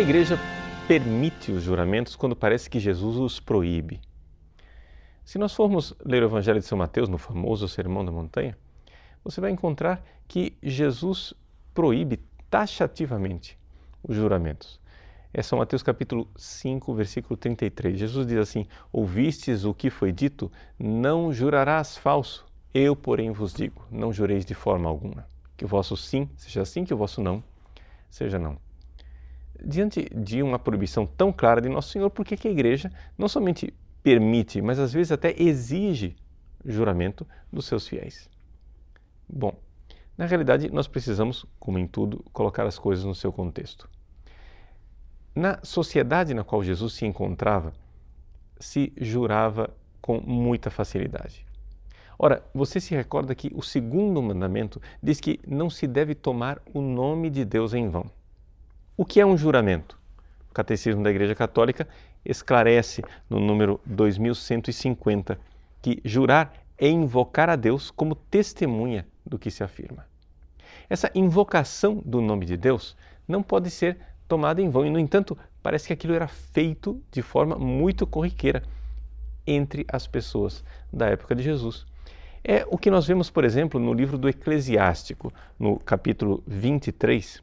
a igreja permite os juramentos quando parece que Jesus os proíbe? Se nós formos ler o Evangelho de São Mateus, no famoso Sermão da Montanha, você vai encontrar que Jesus proíbe taxativamente os juramentos. É São Mateus capítulo 5, versículo 33. Jesus diz assim: Ouvistes o que foi dito, não jurarás falso. Eu, porém, vos digo: não jureis de forma alguma. Que o vosso sim seja sim, que o vosso não seja não diante de uma proibição tão clara de Nosso Senhor, por que a igreja não somente permite, mas às vezes até exige juramento dos seus fiéis? Bom, na realidade, nós precisamos, como em tudo, colocar as coisas no seu contexto. Na sociedade na qual Jesus se encontrava, se jurava com muita facilidade. Ora, você se recorda que o segundo mandamento diz que não se deve tomar o nome de Deus em vão. O que é um juramento? O Catecismo da Igreja Católica esclarece no número 2150 que jurar é invocar a Deus como testemunha do que se afirma. Essa invocação do nome de Deus não pode ser tomada em vão e, no entanto, parece que aquilo era feito de forma muito corriqueira entre as pessoas da época de Jesus. É o que nós vemos, por exemplo, no livro do Eclesiástico, no capítulo 23,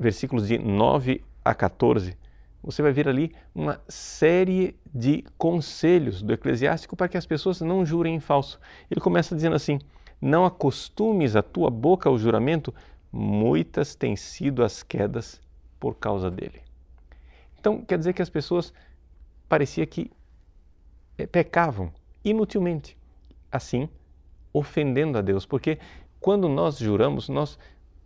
versículos de 9 a 14, você vai ver ali uma série de conselhos do eclesiástico para que as pessoas não jurem em falso. Ele começa dizendo assim: Não acostumes a tua boca ao juramento, muitas têm sido as quedas por causa dele. Então, quer dizer que as pessoas parecia que eh, pecavam inutilmente, assim ofendendo a Deus, porque quando nós juramos, nós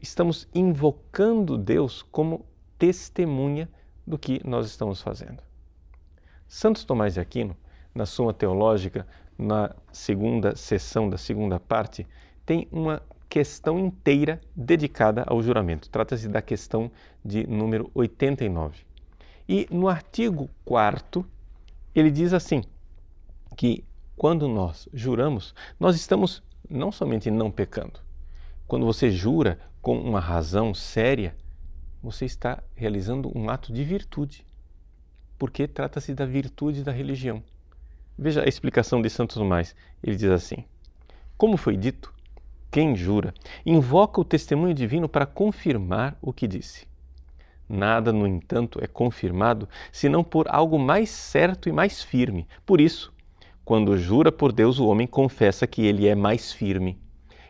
estamos invocando Deus como testemunha do que nós estamos fazendo. Santos Tomás de Aquino, na Suma Teológica, na segunda sessão da segunda parte, tem uma questão inteira dedicada ao juramento. Trata-se da questão de número 89. E no artigo 4 ele diz assim: que quando nós juramos, nós estamos não somente não pecando. Quando você jura com uma razão séria, você está realizando um ato de virtude, porque trata-se da virtude da religião. Veja a explicação de Santos Tomás. Ele diz assim: Como foi dito, quem jura invoca o testemunho divino para confirmar o que disse. Nada, no entanto, é confirmado senão por algo mais certo e mais firme. Por isso, quando jura por Deus, o homem confessa que ele é mais firme.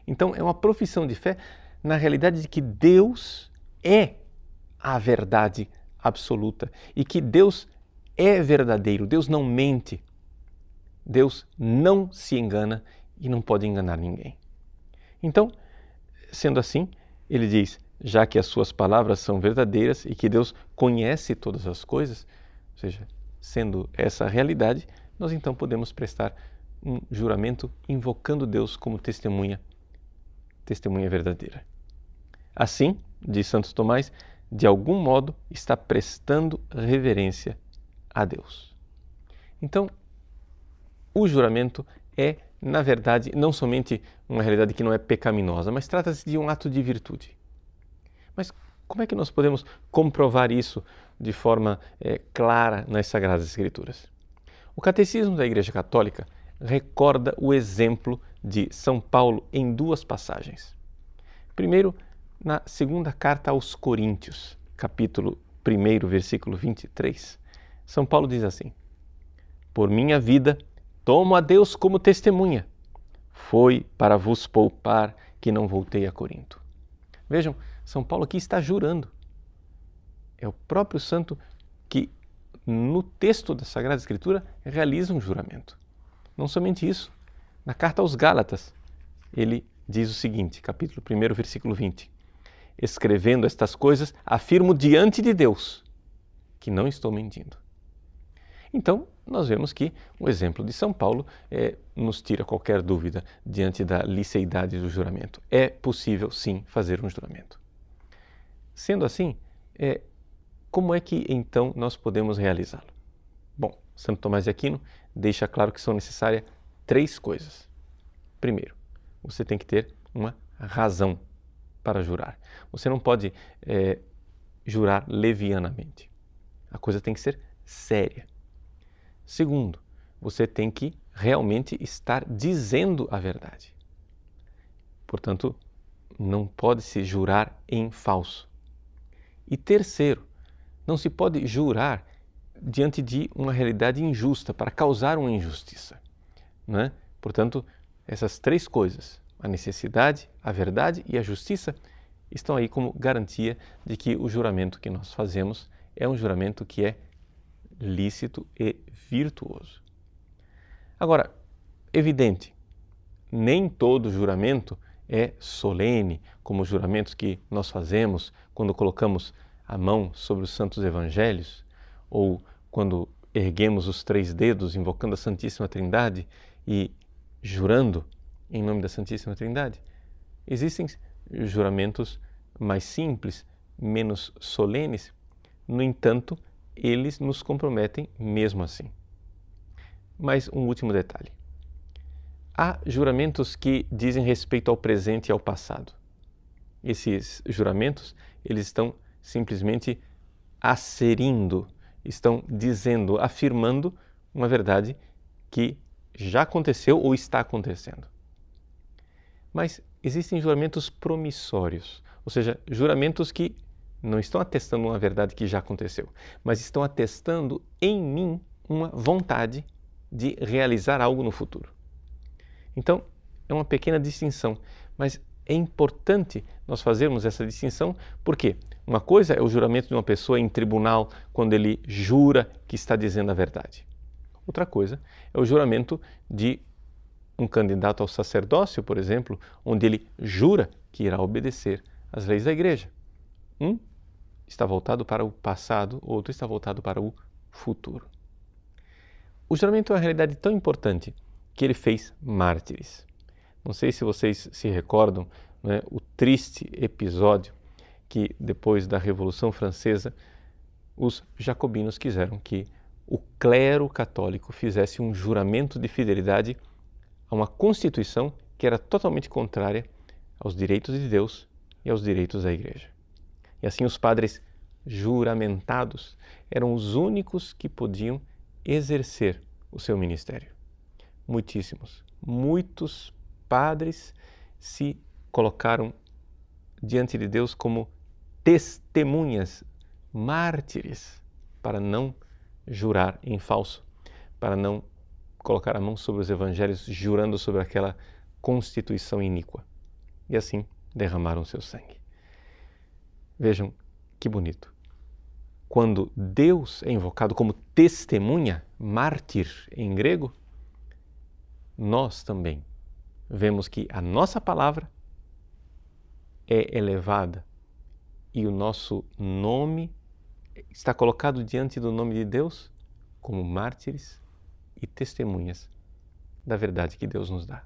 Então, é uma profissão de fé na realidade de que Deus é a verdade absoluta e que Deus é verdadeiro, Deus não mente, Deus não se engana e não pode enganar ninguém. Então, sendo assim, ele diz: já que as suas palavras são verdadeiras e que Deus conhece todas as coisas, ou seja, sendo essa a realidade, nós então podemos prestar um juramento invocando Deus como testemunha, testemunha verdadeira. Assim, diz Santos Tomás, de algum modo está prestando reverência a Deus. Então, o juramento é, na verdade, não somente uma realidade que não é pecaminosa, mas trata-se de um ato de virtude. Mas como é que nós podemos comprovar isso de forma é, clara nas Sagradas Escrituras? O Catecismo da Igreja Católica recorda o exemplo de São Paulo em duas passagens. Primeiro, na segunda carta aos Coríntios, capítulo 1, versículo 23, São Paulo diz assim: Por minha vida, tomo a Deus como testemunha. Foi para vos poupar que não voltei a Corinto. Vejam, São Paulo aqui está jurando. É o próprio santo que, no texto da Sagrada Escritura, realiza um juramento. Não somente isso, na carta aos Gálatas, ele diz o seguinte, capítulo 1, versículo 20: escrevendo estas coisas, afirmo diante de Deus que não estou mentindo. Então, nós vemos que o exemplo de São Paulo é, nos tira qualquer dúvida diante da liceidade do juramento. É possível, sim, fazer um juramento. Sendo assim, é, como é que então nós podemos realizá-lo? Bom, Santo Tomás de Aquino deixa claro que são necessárias três coisas. Primeiro, você tem que ter uma razão para jurar. Você não pode é, jurar levianamente. A coisa tem que ser séria. Segundo, você tem que realmente estar dizendo a verdade. Portanto, não pode se jurar em falso. E terceiro, não se pode jurar diante de uma realidade injusta para causar uma injustiça. Não é? Portanto, essas três coisas, a necessidade, a verdade e a justiça, estão aí como garantia de que o juramento que nós fazemos é um juramento que é lícito e virtuoso. Agora, evidente, nem todo juramento é solene, como os juramentos que nós fazemos quando colocamos a mão sobre os santos evangelhos ou quando erguemos os três dedos invocando a Santíssima Trindade e jurando em nome da Santíssima Trindade. Existem juramentos mais simples, menos solenes, no entanto, eles nos comprometem mesmo assim. Mas um último detalhe. Há juramentos que dizem respeito ao presente e ao passado. Esses juramentos, eles estão simplesmente asserindo, estão dizendo, afirmando uma verdade que já aconteceu ou está acontecendo. Mas existem juramentos promissórios, ou seja, juramentos que não estão atestando uma verdade que já aconteceu, mas estão atestando em mim uma vontade de realizar algo no futuro. Então, é uma pequena distinção, mas é importante nós fazermos essa distinção, porque uma coisa é o juramento de uma pessoa em tribunal quando ele jura que está dizendo a verdade. Outra coisa é o juramento de um candidato ao sacerdócio, por exemplo, onde ele jura que irá obedecer às leis da igreja. Um está voltado para o passado, outro está voltado para o futuro. O juramento é uma realidade tão importante que ele fez mártires. Não sei se vocês se recordam né, o triste episódio que, depois da Revolução Francesa, os jacobinos quiseram que o clero católico fizesse um juramento de fidelidade a uma Constituição que era totalmente contrária aos direitos de Deus e aos direitos da Igreja. E assim os padres juramentados eram os únicos que podiam exercer o seu ministério. Muitíssimos, muitos padres se colocaram diante de Deus como testemunhas, mártires, para não jurar em falso, para não colocar a mão sobre os evangelhos, jurando sobre aquela constituição iníqua. E assim derramaram seu sangue. Vejam que bonito. Quando Deus é invocado como testemunha, mártir em grego, nós também vemos que a nossa palavra é elevada e o nosso nome está colocado diante do nome de Deus como mártires e testemunhas da verdade que Deus nos dá.